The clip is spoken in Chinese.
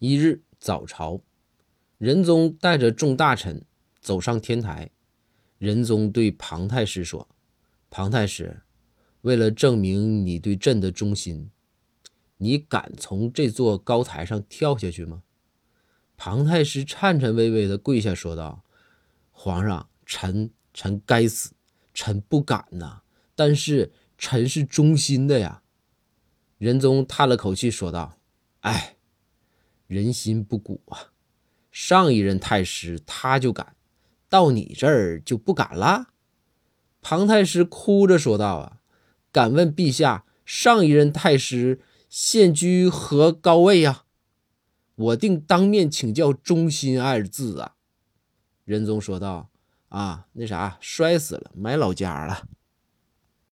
一日早朝，仁宗带着众大臣走上天台。仁宗对庞太师说：“庞太师，为了证明你对朕的忠心，你敢从这座高台上跳下去吗？”庞太师颤颤巍巍地跪下说道：“皇上，臣臣该死，臣不敢呐。但是臣是忠心的呀。”仁宗叹了口气说道：“哎，人心不古啊！上一任太师他就敢。”到你这儿就不敢了，庞太师哭着说道：“啊，敢问陛下，上一任太师现居何高位呀？我定当面请教忠心二字啊。”仁宗说道：“啊，那啥，摔死了，埋老家了。”